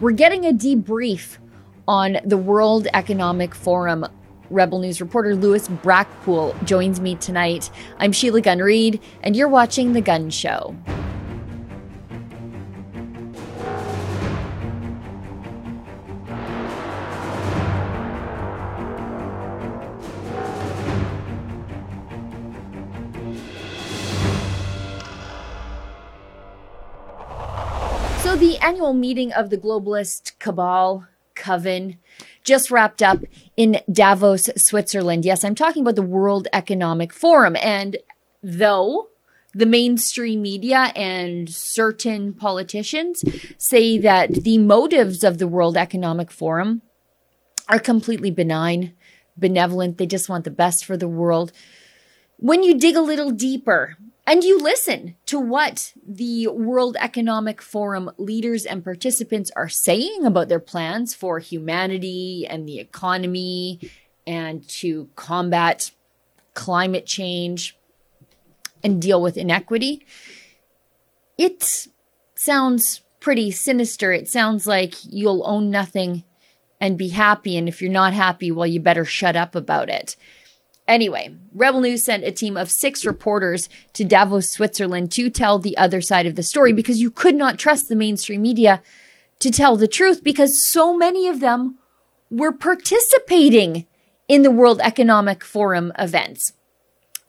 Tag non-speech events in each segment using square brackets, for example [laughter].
We're getting a debrief on the World Economic Forum. Rebel News reporter Lewis Brackpool joins me tonight. I'm Sheila Gunn Reid, and you're watching The Gun Show. Annual meeting of the globalist cabal, Coven, just wrapped up in Davos, Switzerland. Yes, I'm talking about the World Economic Forum. And though the mainstream media and certain politicians say that the motives of the World Economic Forum are completely benign, benevolent, they just want the best for the world. When you dig a little deeper, and you listen to what the World Economic Forum leaders and participants are saying about their plans for humanity and the economy and to combat climate change and deal with inequity. It sounds pretty sinister. It sounds like you'll own nothing and be happy. And if you're not happy, well, you better shut up about it. Anyway, Rebel News sent a team of six reporters to Davos, Switzerland to tell the other side of the story because you could not trust the mainstream media to tell the truth because so many of them were participating in the World Economic Forum events.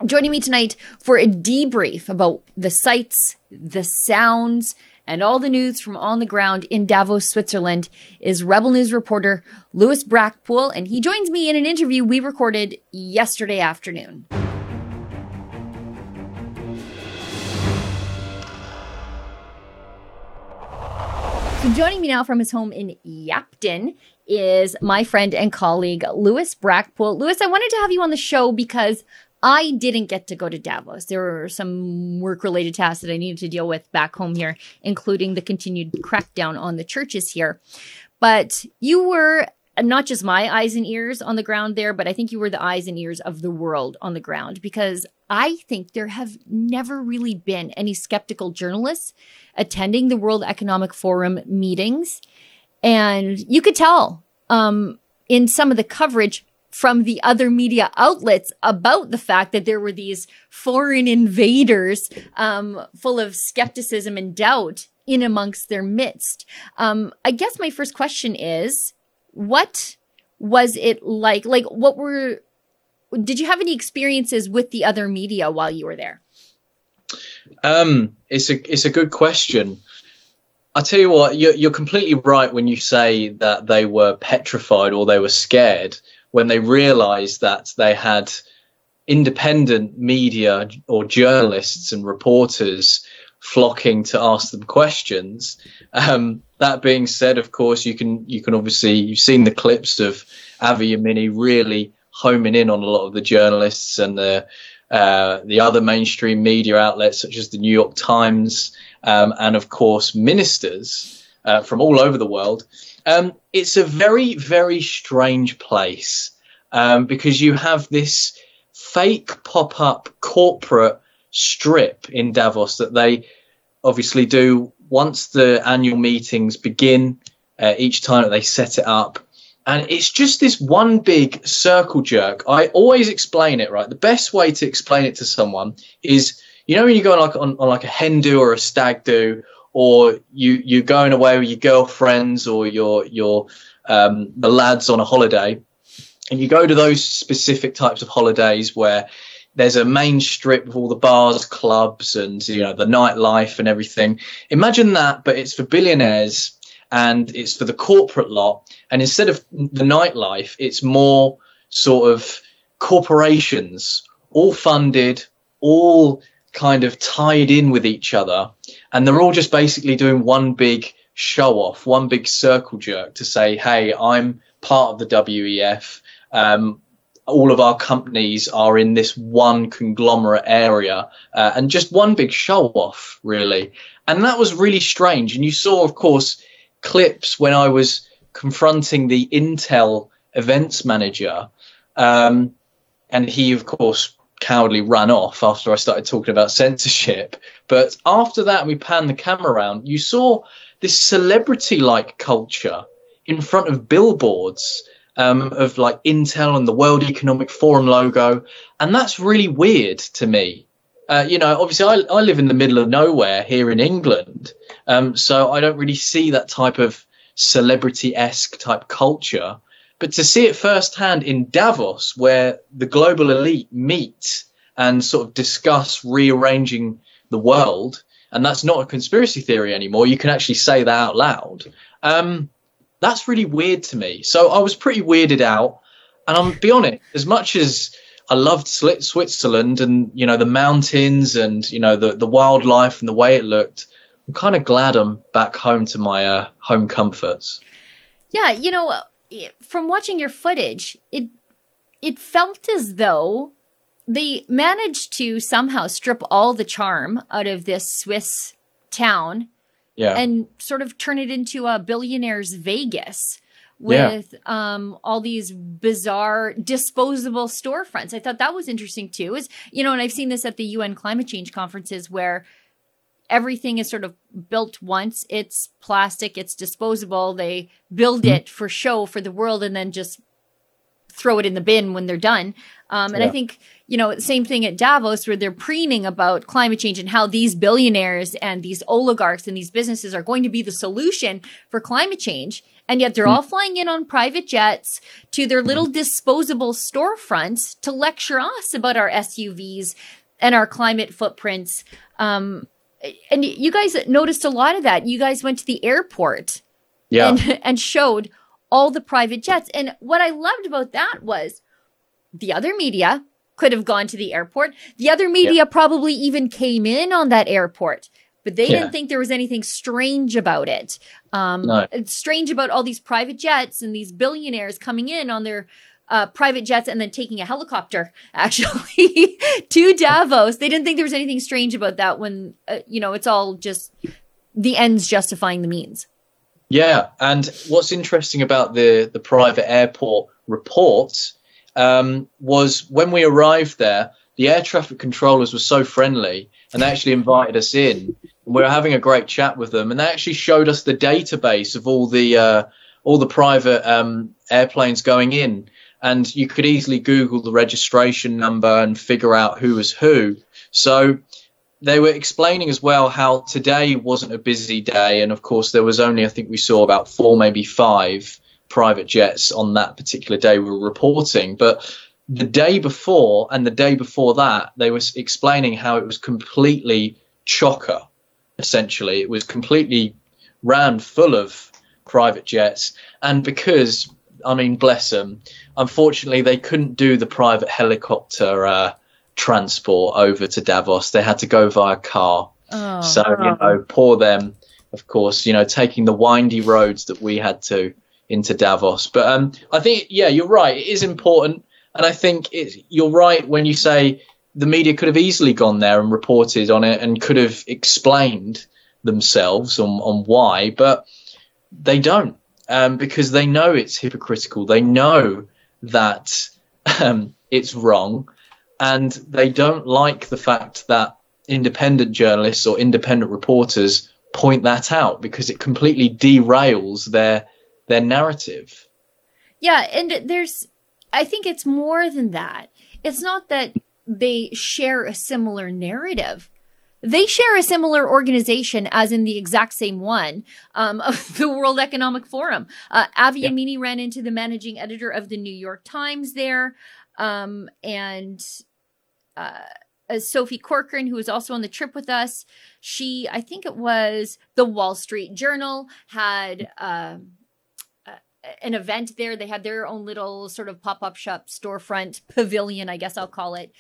Joining me tonight for a debrief about the sights, the sounds, and all the news from on the ground in Davos, Switzerland is Rebel News reporter Lewis Brackpool, and he joins me in an interview we recorded yesterday afternoon. So joining me now from his home in Yapton is my friend and colleague Lewis Brackpool. Lewis, I wanted to have you on the show because I didn't get to go to Davos. There were some work related tasks that I needed to deal with back home here, including the continued crackdown on the churches here. But you were not just my eyes and ears on the ground there, but I think you were the eyes and ears of the world on the ground because I think there have never really been any skeptical journalists attending the World Economic Forum meetings. And you could tell um, in some of the coverage from the other media outlets about the fact that there were these foreign invaders um, full of skepticism and doubt in amongst their midst. Um, I guess my first question is what was it like? Like, what were, did you have any experiences with the other media while you were there? Um, it's a it's a good question. I tell you what, you're, you're completely right when you say that they were petrified or they were scared when they realized that they had independent media or journalists and reporters flocking to ask them questions. Um, that being said, of course, you can you can obviously you've seen the clips of Avi Yemini really homing in on a lot of the journalists and the uh, the other mainstream media outlets such as the New York Times um, and of course ministers uh, from all over the world um, it's a very, very strange place um, because you have this fake pop up corporate strip in Davos that they obviously do once the annual meetings begin, uh, each time that they set it up. And it's just this one big circle jerk. I always explain it right. The best way to explain it to someone is, you know, when you go on like on, on like a hen do or a stag do, or you you're going away with your girlfriends or your your um, the lads on a holiday, and you go to those specific types of holidays where there's a main strip with all the bars, clubs, and you know the nightlife and everything. Imagine that, but it's for billionaires and it's for the corporate lot. And instead of the nightlife, it's more sort of corporations, all funded, all kind of tied in with each other and they're all just basically doing one big show off, one big circle jerk to say, "Hey, I'm part of the WEF. Um, all of our companies are in this one conglomerate area, uh, and just one big show off, really." And that was really strange. And you saw, of course, clips when I was confronting the Intel events manager, um, and he, of course, cowardly ran off after I started talking about censorship. But after that, we panned the camera around. You saw this celebrity-like culture in front of billboards um, of like Intel and the World Economic Forum logo, and that's really weird to me. Uh, you know, obviously, I, I live in the middle of nowhere here in England, um, so I don't really see that type of celebrity-esque type culture. But to see it firsthand in Davos, where the global elite meet and sort of discuss rearranging the world, and that's not a conspiracy theory anymore. You can actually say that out loud. Um, that's really weird to me. So I was pretty weirded out. And I'm be honest, as much as I loved Switzerland and you know the mountains and you know the the wildlife and the way it looked, I'm kind of glad I'm back home to my uh, home comforts. Yeah, you know, from watching your footage, it it felt as though they managed to somehow strip all the charm out of this Swiss town yeah. and sort of turn it into a billionaire's Vegas with yeah. um, all these bizarre disposable storefronts. I thought that was interesting too. Is you know, and I've seen this at the UN climate change conferences where everything is sort of built once. It's plastic, it's disposable. They build mm-hmm. it for show for the world and then just throw it in the bin when they're done. Um, and yeah. I think, you know, same thing at Davos where they're preening about climate change and how these billionaires and these oligarchs and these businesses are going to be the solution for climate change. And yet they're mm. all flying in on private jets to their little mm. disposable storefronts to lecture us about our SUVs and our climate footprints. Um, and you guys noticed a lot of that. You guys went to the airport yeah. and, [laughs] and showed all the private jets. And what I loved about that was the other media could have gone to the airport. The other media yeah. probably even came in on that airport, but they yeah. didn't think there was anything strange about it. Um, no. Strange about all these private jets and these billionaires coming in on their uh, private jets and then taking a helicopter [laughs] actually [laughs] to Davos. They didn't think there was anything strange about that when, uh, you know, it's all just the ends justifying the means. Yeah, and what's interesting about the the private airport report um, was when we arrived there, the air traffic controllers were so friendly and they actually invited us in. And we were having a great chat with them, and they actually showed us the database of all the uh, all the private um, airplanes going in, and you could easily Google the registration number and figure out who was who. So they were explaining as well how today wasn't a busy day, and of course there was only I think we saw about four, maybe five private jets on that particular day we were reporting, but the day before and the day before that they were explaining how it was completely chocker. Essentially, it was completely ran full of private jets, and because I mean, bless them. Unfortunately, they couldn't do the private helicopter uh, transport over to Davos. They had to go via car. Oh, so, you know, poor them, of course, you know, taking the windy roads that we had to into Davos. But um, I think, yeah, you're right. It is important. And I think it, you're right when you say the media could have easily gone there and reported on it and could have explained themselves on, on why, but they don't um, because they know it's hypocritical. They know that um, it's wrong and they don't like the fact that independent journalists or independent reporters point that out because it completely derails their their narrative. Yeah, and there's I think it's more than that. It's not that they share a similar narrative. They share a similar organization, as in the exact same one um, of [laughs] the World Economic Forum. Uh, Avi yeah. Yemini ran into the managing editor of the New York Times there, um, and uh, Sophie Corcoran, who was also on the trip with us. She, I think it was the Wall Street Journal, had uh, an event there. They had their own little sort of pop up shop storefront pavilion, I guess I'll call it.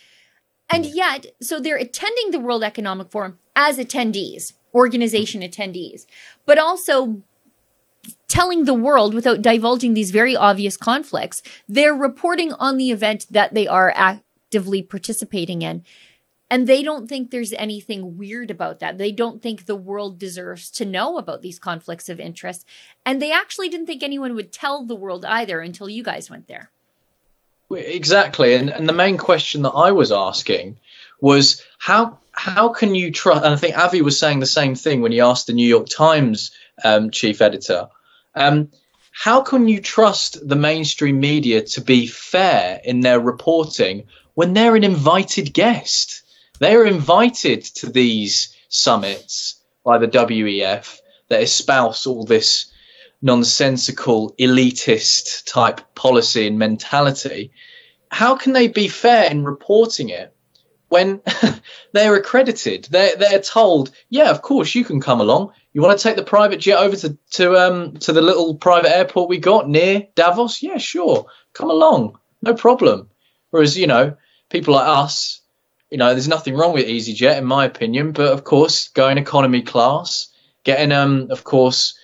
And yet, so they're attending the World Economic Forum as attendees, organization attendees, but also telling the world without divulging these very obvious conflicts. They're reporting on the event that they are actively participating in. And they don't think there's anything weird about that. They don't think the world deserves to know about these conflicts of interest. And they actually didn't think anyone would tell the world either until you guys went there. Exactly, and and the main question that I was asking was how how can you trust? And I think Avi was saying the same thing when he asked the New York Times um, chief editor. Um, how can you trust the mainstream media to be fair in their reporting when they're an invited guest? They are invited to these summits by the WEF that espouse all this nonsensical, elitist type policy and mentality. How can they be fair in reporting it when [laughs] they're accredited? They're, they're told, yeah, of course, you can come along. You want to take the private jet over to, to, um, to the little private airport we got near Davos? Yeah, sure. Come along. No problem. Whereas, you know, people like us, you know, there's nothing wrong with EasyJet, in my opinion, but of course, going economy class, getting, um, of course,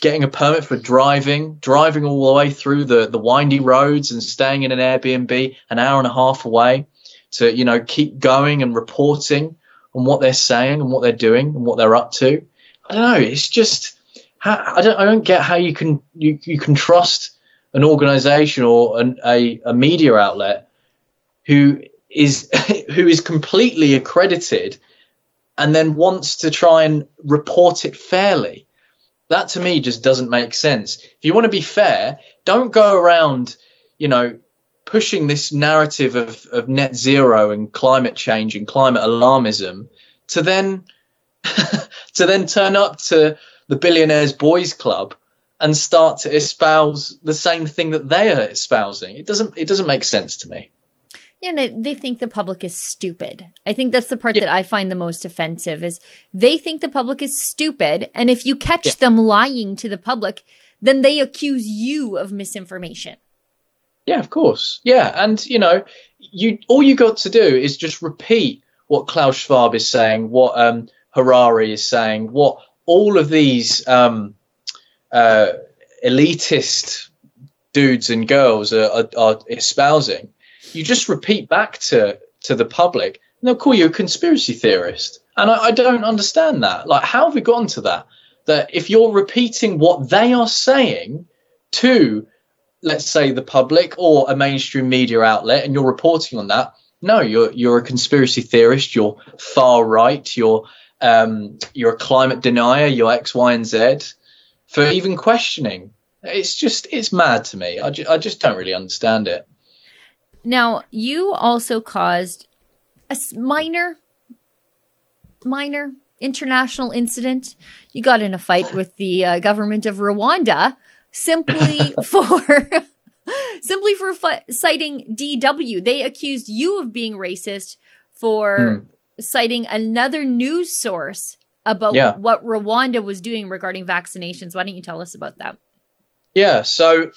getting a permit for driving, driving all the way through the, the windy roads and staying in an Airbnb an hour and a half away to, you know, keep going and reporting on what they're saying and what they're doing and what they're up to. I don't know. It's just, I don't, I don't get how you can, you, you can trust an organization or an, a, a media outlet who is, [laughs] who is completely accredited and then wants to try and report it fairly that to me just doesn't make sense. If you want to be fair, don't go around, you know, pushing this narrative of, of net zero and climate change and climate alarmism to then [laughs] to then turn up to the billionaires boys club and start to espouse the same thing that they are espousing. It doesn't it doesn't make sense to me. Yeah, and they think the public is stupid. I think that's the part yeah. that I find the most offensive is they think the public is stupid, and if you catch yeah. them lying to the public, then they accuse you of misinformation. Yeah, of course. Yeah, and you know, you all you got to do is just repeat what Klaus Schwab is saying, what um, Harari is saying, what all of these um, uh, elitist dudes and girls are, are, are espousing you just repeat back to to the public and they'll call you a conspiracy theorist. And I, I, don't understand that. Like how have we gotten to that? That if you're repeating what they are saying to let's say the public or a mainstream media outlet and you're reporting on that no you're you're a conspiracy theorist you're far right you're um, you're a climate denier you're x y and z for even questioning. It's just it's mad to me. I, ju- I just don't really understand it now, you also caused a minor, minor international incident. You got in a fight with the uh, government of Rwanda simply [laughs] for [laughs] simply for fi- citing DW. They accused you of being racist for mm. citing another news source about yeah. what Rwanda was doing regarding vaccinations. Why don't you tell us about that? Yeah, so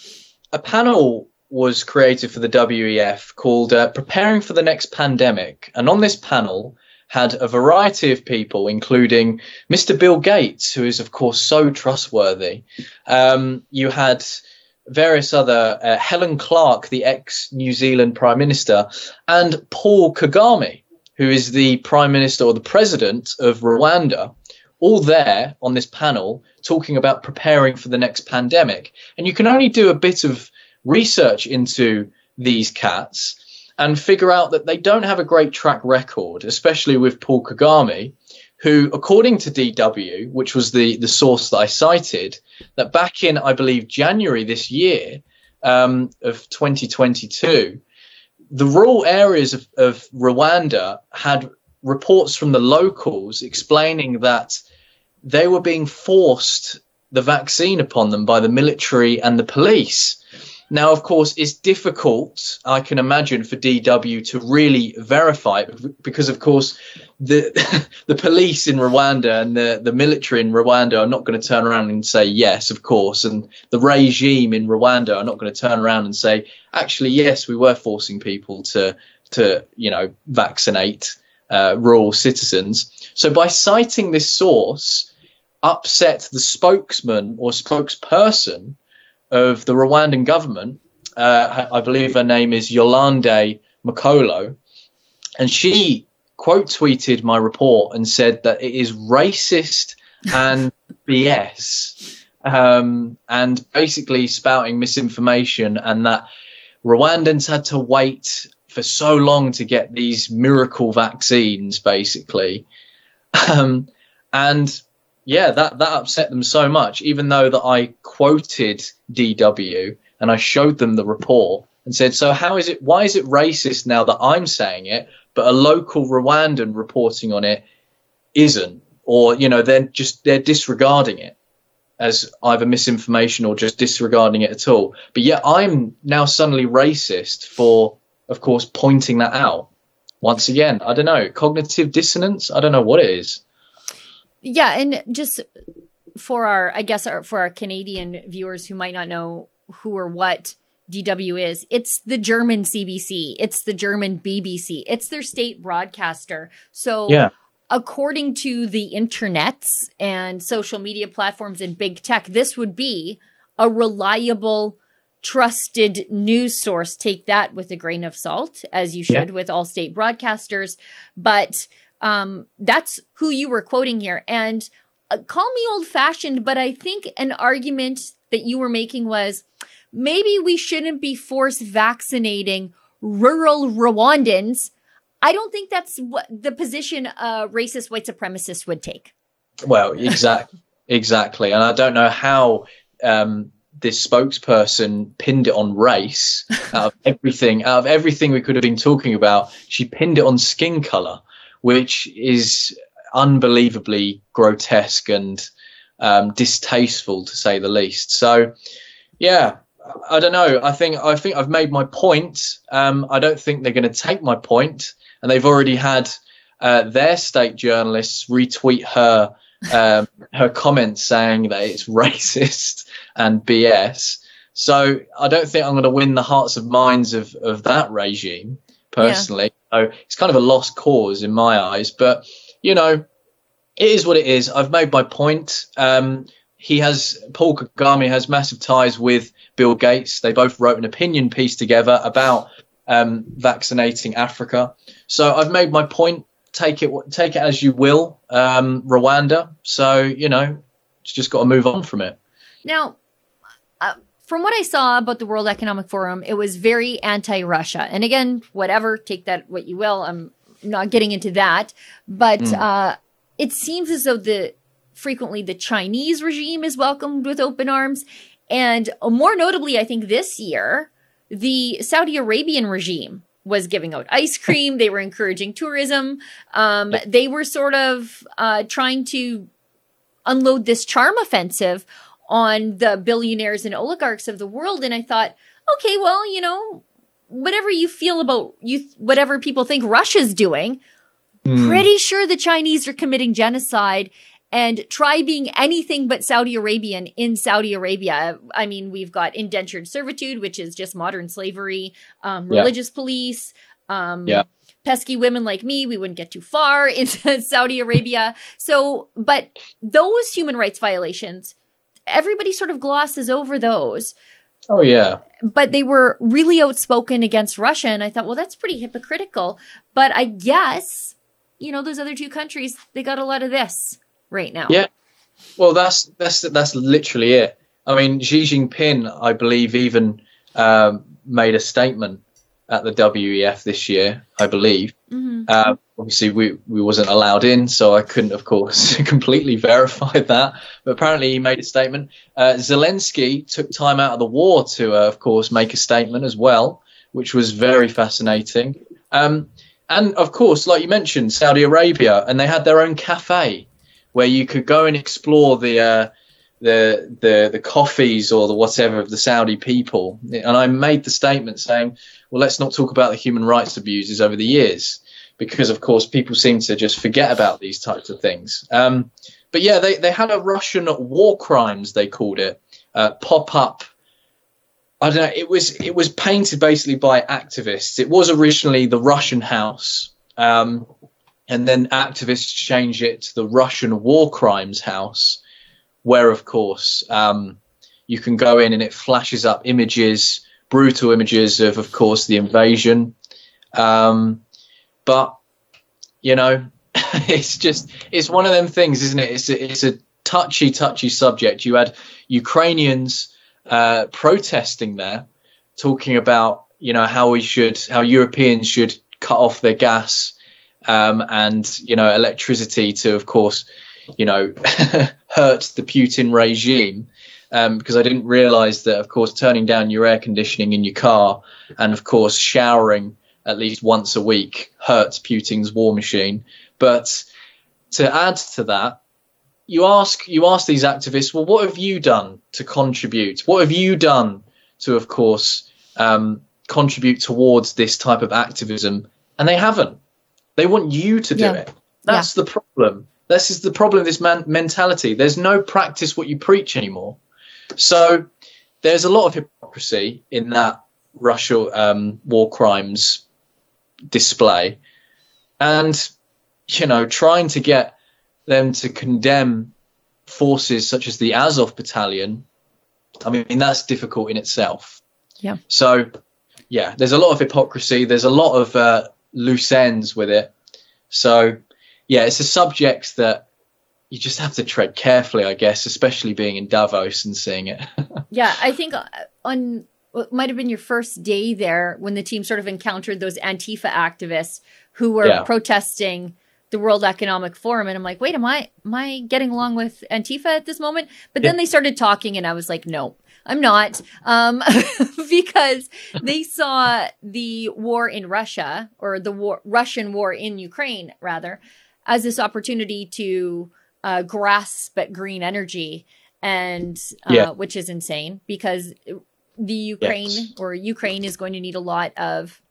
a panel was created for the WEF called uh, Preparing for the Next Pandemic. And on this panel had a variety of people, including Mr. Bill Gates, who is, of course, so trustworthy. Um, you had various other, uh, Helen Clark, the ex New Zealand Prime Minister, and Paul Kagame, who is the Prime Minister or the President of Rwanda all there on this panel talking about preparing for the next pandemic. And you can only do a bit of research into these cats and figure out that they don't have a great track record, especially with Paul Kagame, who, according to DW, which was the, the source that I cited, that back in, I believe, January this year um, of 2022, the rural areas of, of Rwanda had reports from the locals explaining that they were being forced the vaccine upon them by the military and the police. Now, of course, it's difficult, I can imagine, for DW to really verify it because, of course, the [laughs] the police in Rwanda and the, the military in Rwanda are not going to turn around and say yes, of course, and the regime in Rwanda are not going to turn around and say, actually, yes, we were forcing people to to you know vaccinate uh, rural citizens. So by citing this source, upset the spokesman or spokesperson of the Rwandan government. Uh, I believe her name is Yolande Makolo, and she quote tweeted my report and said that it is racist and [laughs] BS, um, and basically spouting misinformation, and that Rwandans had to wait for so long to get these miracle vaccines, basically. Um, and yeah, that, that upset them so much, even though that I quoted DW and I showed them the report and said, so how is it, why is it racist now that I'm saying it, but a local Rwandan reporting on it isn't? Or, you know, they're just, they're disregarding it as either misinformation or just disregarding it at all. But yet I'm now suddenly racist for, of course, pointing that out. Once again, I don't know, cognitive dissonance? I don't know what it is. Yeah, and just for our, I guess, our, for our Canadian viewers who might not know who or what DW is, it's the German CBC, it's the German BBC, it's their state broadcaster. So, yeah. according to the internets and social media platforms and big tech, this would be a reliable, trusted news source. Take that with a grain of salt, as you should yeah. with all state broadcasters. But um, that's who you were quoting here. And uh, call me old fashioned, but I think an argument that you were making was maybe we shouldn't be force vaccinating rural Rwandans. I don't think that's what the position a racist white supremacist would take. Well, exactly, [laughs] exactly, and I don't know how um, this spokesperson pinned it on race. [laughs] Out of everything, out of everything we could have been talking about, she pinned it on skin color which is unbelievably grotesque and um, distasteful to say the least. So, yeah, I don't know. I think I think I've made my point. Um, I don't think they're going to take my point, and they've already had uh, their state journalists retweet her um, [laughs] her comments saying that it's [laughs] racist and BS. So I don't think I'm going to win the hearts and minds of of that regime personally. Yeah. So it's kind of a lost cause in my eyes. But you know, it is what it is. I've made my point. Um, he has Paul Kagame has massive ties with Bill Gates. They both wrote an opinion piece together about um, vaccinating Africa. So I've made my point. Take it take it as you will, um, Rwanda. So you know, it's just got to move on from it. Now, from what I saw about the World Economic Forum, it was very anti Russia. And again, whatever, take that what you will. I'm not getting into that. But mm. uh, it seems as though the frequently the Chinese regime is welcomed with open arms. And more notably, I think this year, the Saudi Arabian regime was giving out ice [laughs] cream. they were encouraging tourism. Um, they were sort of uh, trying to unload this charm offensive on the billionaires and oligarchs of the world. And I thought, okay, well, you know, whatever you feel about you, whatever people think Russia's doing, mm. pretty sure the Chinese are committing genocide and try being anything but Saudi Arabian in Saudi Arabia. I mean, we've got indentured servitude, which is just modern slavery, um, religious yeah. police, um, yeah. pesky women like me. We wouldn't get too far [laughs] into Saudi Arabia. So, but those human rights violations everybody sort of glosses over those. Oh yeah. But they were really outspoken against Russia and I thought, well that's pretty hypocritical. But I guess, you know, those other two countries, they got a lot of this right now. Yeah. Well, that's that's that's literally it. I mean, Xi Jinping, I believe, even um, made a statement at the WEF this year, I believe. Mm-hmm. Uh, obviously, we, we wasn't allowed in, so I couldn't, of course, [laughs] completely verify that. But apparently, he made a statement. Uh, Zelensky took time out of the war to, uh, of course, make a statement as well, which was very fascinating. Um, and of course, like you mentioned, Saudi Arabia, and they had their own cafe where you could go and explore the uh, the the the coffees or the whatever of the Saudi people. And I made the statement saying, well, let's not talk about the human rights abuses over the years, because of course people seem to just forget about these types of things. Um, but yeah, they they had a Russian war crimes they called it uh, pop up. I don't know. It was it was painted basically by activists. It was originally the Russian House. Um, and then activists changed it to the Russian War Crimes House, where of course um, you can go in and it flashes up images, brutal images of, of course, the invasion. Um, but you know, [laughs] it's just it's one of them things, isn't it? It's a, it's a touchy, touchy subject. You had Ukrainians uh, protesting there, talking about you know how we should how Europeans should cut off their gas um, and you know electricity to of course you know [laughs] hurt the Putin regime um, because I didn't realize that of course turning down your air conditioning in your car and of course showering at least once a week hurts Putin's war machine. But to add to that you ask you ask these activists well what have you done to contribute? What have you done to of course um, contribute towards this type of activism? And they haven't. They want you to do yeah. it. That's yeah. the problem this is the problem with this man- mentality. There's no practice what you preach anymore. So there's a lot of hypocrisy in that russia um, war crimes display. And you know trying to get them to condemn forces such as the azov battalion i mean that's difficult in itself. Yeah. So yeah there's a lot of hypocrisy. There's a lot of uh, loose ends with it. So, yeah, it's a subject that you just have to tread carefully, I guess, especially being in Davos and seeing it. [laughs] yeah, I think uh, on what might have been your first day there when the team sort of encountered those Antifa activists who were yeah. protesting the World Economic Forum, and I'm like, wait, am I am I getting along with Antifa at this moment? But then yeah. they started talking, and I was like, no, I'm not, um, [laughs] because they saw the war in Russia or the war, Russian war in Ukraine, rather, as this opportunity to uh, grasp at green energy, and uh, yeah. which is insane because the Ukraine yes. or Ukraine is going to need a lot of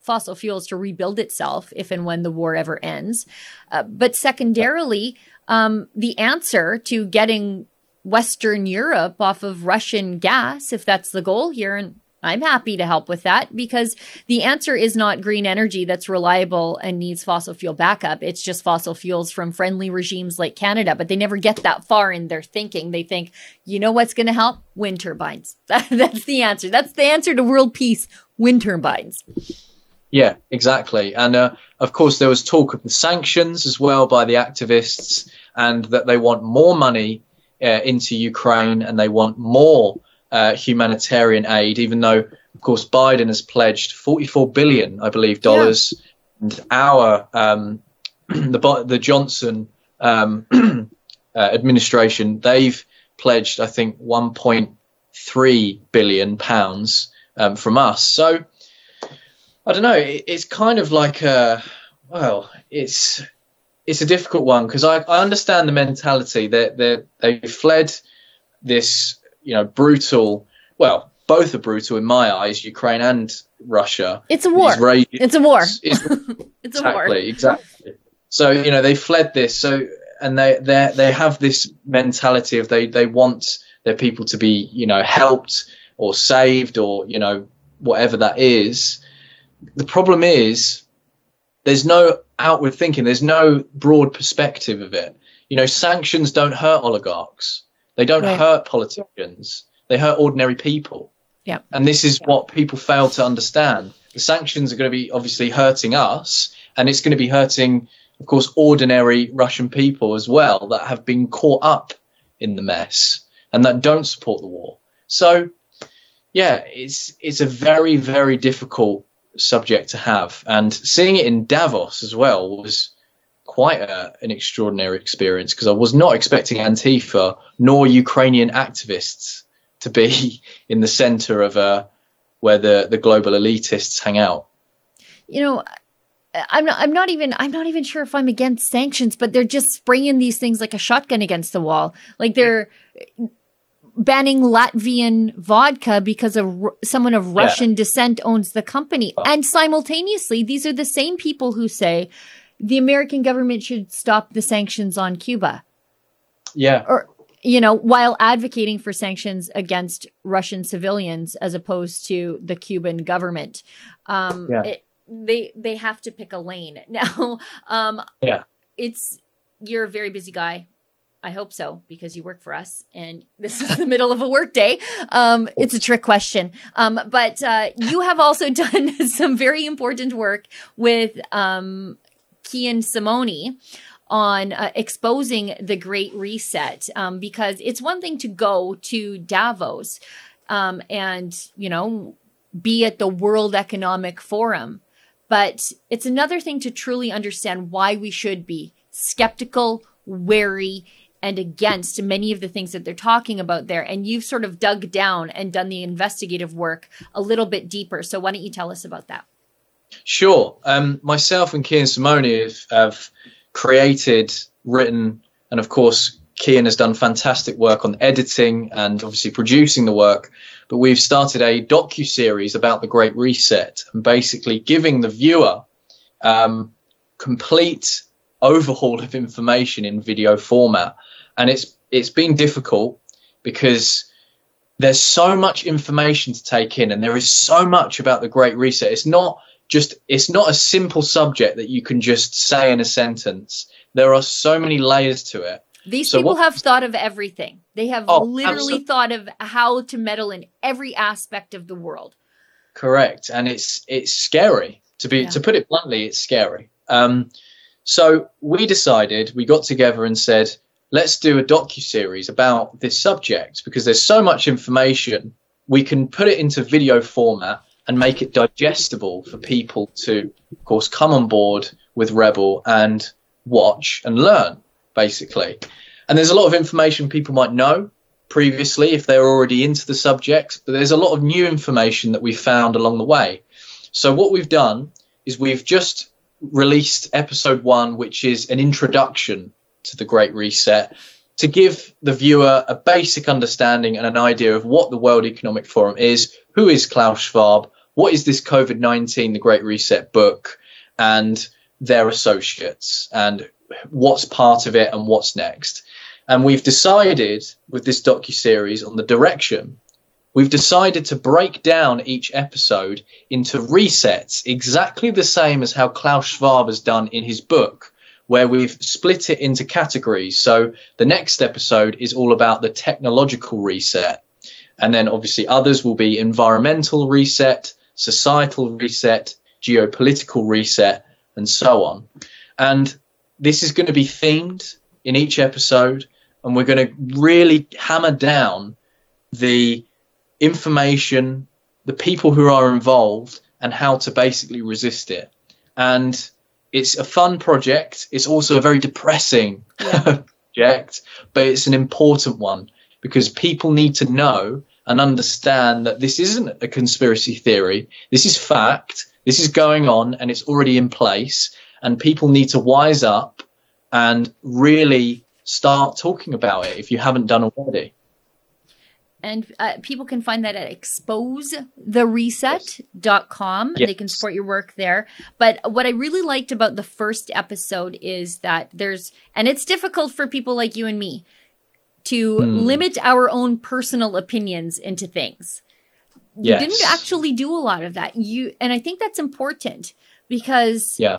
fossil fuels to rebuild itself if and when the war ever ends. Uh, but secondarily, um, the answer to getting Western Europe off of Russian gas, if that's the goal here. And I'm happy to help with that because the answer is not green energy that's reliable and needs fossil fuel backup. It's just fossil fuels from friendly regimes like Canada, but they never get that far in their thinking. They think, you know what's going to help? Wind turbines. [laughs] that's the answer. That's the answer to world peace wind turbines. Yeah, exactly. And uh, of course, there was talk of the sanctions as well by the activists and that they want more money uh, into Ukraine and they want more uh, humanitarian aid, even though, of course, Biden has pledged 44 billion, I believe, dollars. Yeah. And our um, [clears throat] the the Johnson um, [clears throat] uh, administration, they've pledged, I think, 1.3 billion pounds um, from us. So I don't know. It, it's kind of like a well, it's it's a difficult one because I, I understand the mentality that they they fled this you know brutal well both are brutal in my eyes Ukraine and Russia. It's a war. it's a war. [laughs] It's, it's, it's exactly, a war. Exactly. So you know they fled this. So and they they they have this mentality of they they want their people to be you know helped or saved or you know whatever that is. The problem is there's no outward thinking. There's no broad perspective of it. You know, sanctions don't hurt oligarchs. They don't right. hurt politicians. They hurt ordinary people. Yeah. And this is what people fail to understand. The sanctions are going to be obviously hurting us, and it's going to be hurting, of course, ordinary Russian people as well that have been caught up in the mess and that don't support the war. So, yeah, it's it's a very very difficult subject to have. And seeing it in Davos as well was quite a, an extraordinary experience because I was not expecting Antifa nor Ukrainian activists to be [laughs] in the center of uh, where the, the global elitists hang out. You know, I'm not. I'm not even. I'm not even sure if I'm against sanctions, but they're just spraying these things like a shotgun against the wall. Like they're banning Latvian vodka because of someone of Russian yeah. descent owns the company. Oh. And simultaneously, these are the same people who say the American government should stop the sanctions on Cuba. Yeah. Or, you know, while advocating for sanctions against Russian civilians as opposed to the Cuban government. Um, yeah. It, they they have to pick a lane [laughs] now. Um, yeah, it's you're a very busy guy. I hope so because you work for us and [laughs] this is the middle of a work day. Um, it's a trick question. Um, but uh, you have also [laughs] done some very important work with um, Kian Simone on uh, exposing the Great Reset um, because it's one thing to go to Davos um, and, you know, be at the World Economic Forum. But it's another thing to truly understand why we should be skeptical, wary, and against many of the things that they're talking about there. And you've sort of dug down and done the investigative work a little bit deeper. So why don't you tell us about that? Sure. Um, myself and Kian Simone have, have created, written, and of course, Kian has done fantastic work on editing and obviously producing the work. But we've started a docu series about the Great Reset and basically giving the viewer um, complete overhaul of information in video format. And it's it's been difficult because there's so much information to take in, and there is so much about the Great Reset. It's not just it's not a simple subject that you can just say in a sentence. There are so many layers to it these so people what, have thought of everything. They have oh, literally absolutely. thought of how to meddle in every aspect of the world. Correct, and it's it's scary to be yeah. to put it bluntly. It's scary. Um, so we decided we got together and said, let's do a docu series about this subject because there's so much information. We can put it into video format and make it digestible for people to, of course, come on board with Rebel and watch and learn basically. And there's a lot of information people might know previously if they're already into the subject, but there's a lot of new information that we've found along the way. So what we've done is we've just released episode one, which is an introduction to the Great Reset to give the viewer a basic understanding and an idea of what the World Economic Forum is, who is Klaus Schwab, what is this COVID 19, the Great Reset book, and their associates, and what's part of it and what's next. And we've decided with this docu series on the direction, we've decided to break down each episode into resets, exactly the same as how Klaus Schwab has done in his book, where we've split it into categories. So the next episode is all about the technological reset. And then obviously others will be environmental reset, societal reset, geopolitical reset, and so on. And this is going to be themed in each episode, and we're going to really hammer down the information, the people who are involved, and how to basically resist it. And it's a fun project. It's also a very depressing yeah. [laughs] project, but it's an important one because people need to know and understand that this isn't a conspiracy theory. This is fact. This is going on and it's already in place and people need to wise up and really start talking about it if you haven't done already. And uh, people can find that at exposethereset.com. Yes. They can support your work there. But what I really liked about the first episode is that there's, and it's difficult for people like you and me to hmm. limit our own personal opinions into things. You yes. didn't actually do a lot of that. You, and I think that's important because yeah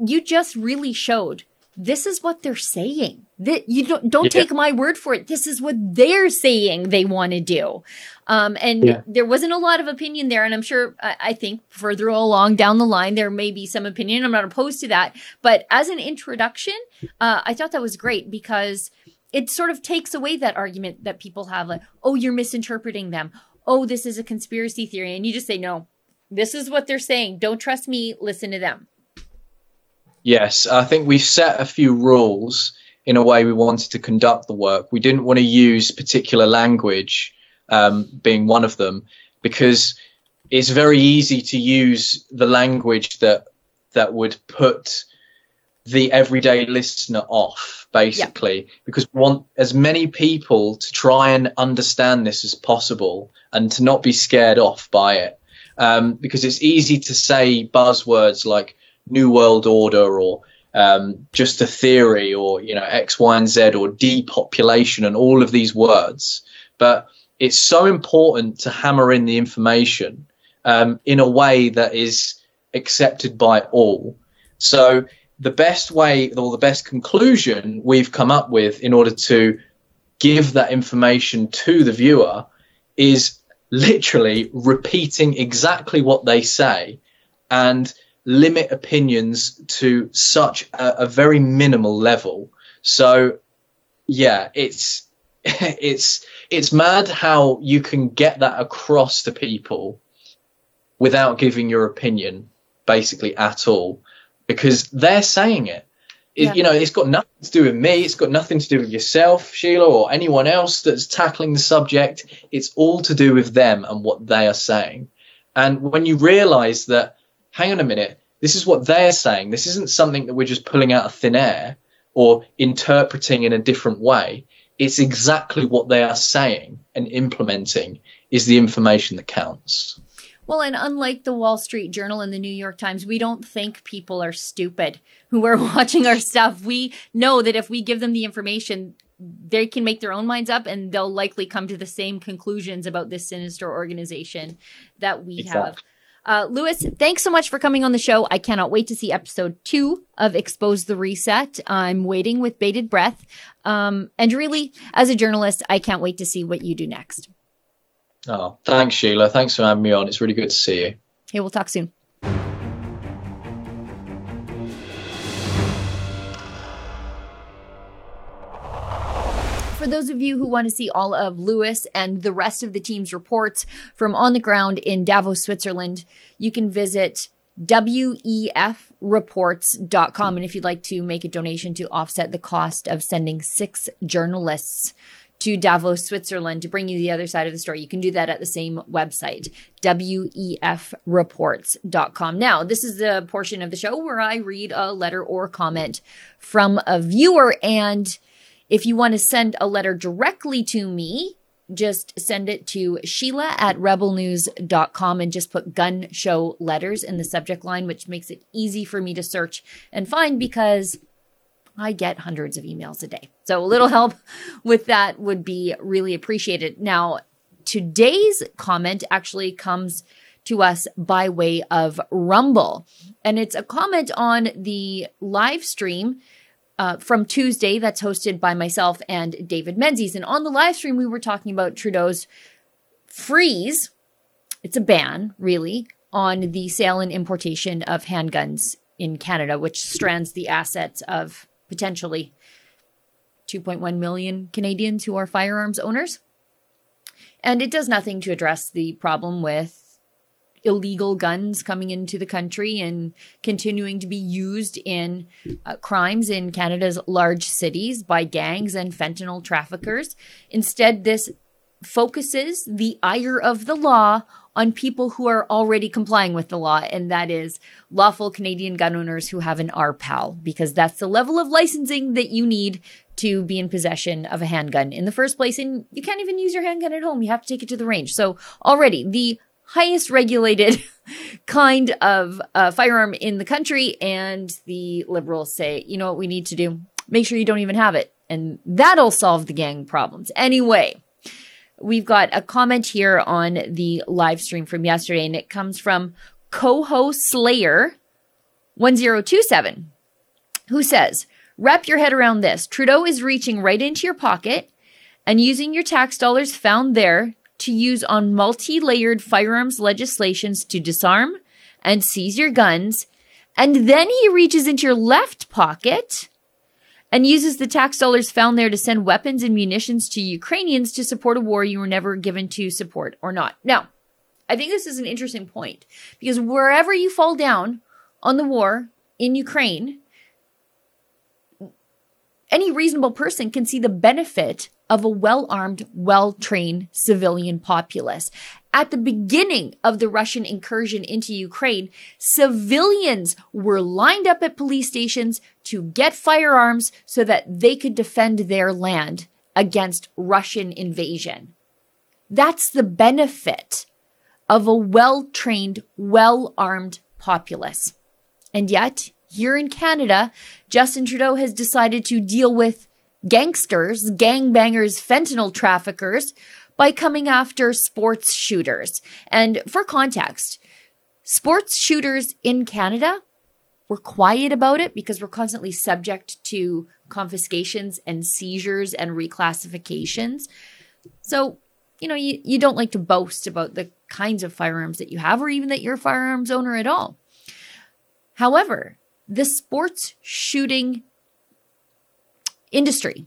you just really showed this is what they're saying. That you don't don't yeah. take my word for it. This is what they're saying they want to do. Um, and yeah. there wasn't a lot of opinion there, and I'm sure I, I, think further along down the line there may be some opinion. I'm not opposed to that, but as an introduction, uh, I thought that was great because it sort of takes away that argument that people have, like, "Oh, you're misinterpreting them. Oh, this is a conspiracy theory," and you just say, "No, this is what they're saying. Don't trust me. Listen to them." Yes, I think we've set a few rules in a way we wanted to conduct the work. We didn't want to use particular language, um, being one of them, because it's very easy to use the language that that would put the everyday listener off, basically, yeah. because we want as many people to try and understand this as possible and to not be scared off by it. Um, because it's easy to say buzzwords like new world order or um, just a theory or you know X, Y, and Z or depopulation and all of these words. But it's so important to hammer in the information um, in a way that is accepted by all. So the best way or the best conclusion we've come up with in order to give that information to the viewer is literally repeating exactly what they say and limit opinions to such a, a very minimal level. So yeah, it's [laughs] it's it's mad how you can get that across to people without giving your opinion basically at all because they're saying it. it Yeah. You know, it's got nothing to do with me. It's got nothing to do with yourself, Sheila, or anyone else that's tackling the subject. It's all to do with them and what they are saying. And when you realize that, hang on a minute, this is what they're saying. This isn't something that we're just pulling out of thin air or interpreting in a different way. It's exactly what they are saying and implementing is the information that counts. Well, and unlike the Wall Street Journal and the New York Times, we don't think people are stupid who are [laughs] watching our stuff. We know that if we give them the information, they can make their own minds up and they'll likely come to the same conclusions about this sinister organization that we have. Exactly. Uh, Lewis, thanks so much for coming on the show. I cannot wait to see episode two of Expose the Reset. I'm waiting with bated breath. Um, and really, as a journalist, I can't wait to see what you do next. Oh, thanks, Sheila. Thanks for having me on. It's really good to see you. Hey, we'll talk soon. For those of you who want to see all of Lewis and the rest of the team's reports from on the ground in Davos, Switzerland, you can visit wefreports.com. And if you'd like to make a donation to offset the cost of sending six journalists to Davos, Switzerland to bring you the other side of the story. You can do that at the same website, wefreports.com. Now, this is the portion of the show where I read a letter or comment from a viewer. And if you want to send a letter directly to me, just send it to Sheila at rebelnews.com and just put Gunn Show letters in the subject line, which makes it easy for me to search and find because I get hundreds of emails a day. So a little help with that would be really appreciated. Now, today's comment actually comes to us by way of Rumble, and it's a comment on the live stream uh, from Tuesday that's hosted by myself and David Menzies. And on the live stream, we were talking about Trudeau's freeze. It's a ban, really, on the sale and importation of handguns in Canada, which strands the assets of potentially 2.1 million Canadians who are firearms owners. And it does nothing to address the problem with illegal guns coming into the country and continuing to be used in uh, crimes in Canada's large cities by gangs and fentanyl traffickers. Instead, this focuses the ire of the law on people who are already complying with the law, and that is lawful Canadian gun owners who have an RPAL, because that's the level of licensing that you need to be in possession of a handgun in the first place. And you can't even use your handgun at home, you have to take it to the range. So, already, the highest regulated [laughs] kind of uh, firearm in the country, and the liberals say, you know what we need to do? Make sure you don't even have it. And that'll solve the gang problems. Anyway, we've got a comment here on the live stream from yesterday, and it comes from Coho Slayer 1027, who says, Wrap your head around this. Trudeau is reaching right into your pocket and using your tax dollars found there to use on multi layered firearms legislations to disarm and seize your guns. And then he reaches into your left pocket and uses the tax dollars found there to send weapons and munitions to Ukrainians to support a war you were never given to support or not. Now, I think this is an interesting point because wherever you fall down on the war in Ukraine, any reasonable person can see the benefit of a well armed, well trained civilian populace. At the beginning of the Russian incursion into Ukraine, civilians were lined up at police stations to get firearms so that they could defend their land against Russian invasion. That's the benefit of a well trained, well armed populace. And yet, here in Canada, Justin Trudeau has decided to deal with gangsters, gangbangers, fentanyl traffickers by coming after sports shooters. And for context, sports shooters in Canada, we're quiet about it because we're constantly subject to confiscations and seizures and reclassifications. So, you know, you, you don't like to boast about the kinds of firearms that you have or even that you're a firearms owner at all. However, the sports shooting industry,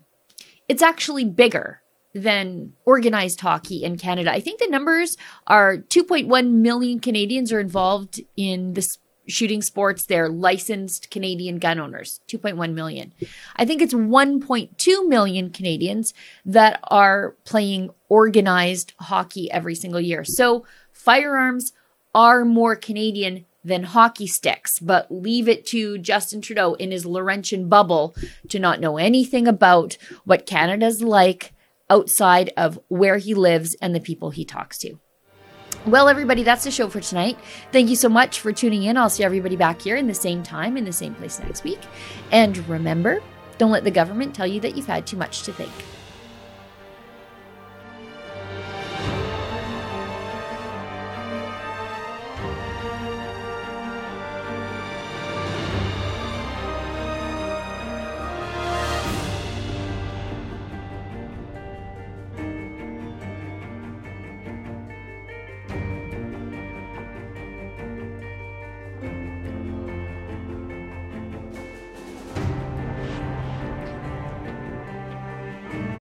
it's actually bigger than organized hockey in Canada. I think the numbers are 2.1 million Canadians are involved in this shooting sports. They're licensed Canadian gun owners, 2.1 million. I think it's 1.2 million Canadians that are playing organized hockey every single year. So firearms are more Canadian than hockey sticks, but leave it to Justin Trudeau in his Laurentian bubble to not know anything about what Canada's like outside of where he lives and the people he talks to. Well, everybody, that's the show for tonight. Thank you so much for tuning in. I'll see everybody back here in the same time, in the same place next week. And remember, don't let the government tell you that you've had too much to think.